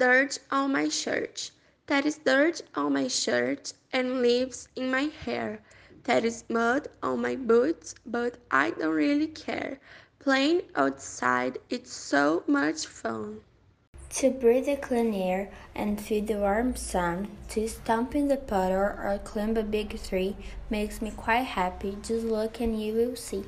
dirt on my shirt. That is dirt on my shirt and leaves in my hair. That is mud on my boots, but I don't really care. Playing outside, it's so much fun. To breathe the clean air and feel the warm sun, to stomp in the puddle or climb a big tree makes me quite happy. Just look and you will see.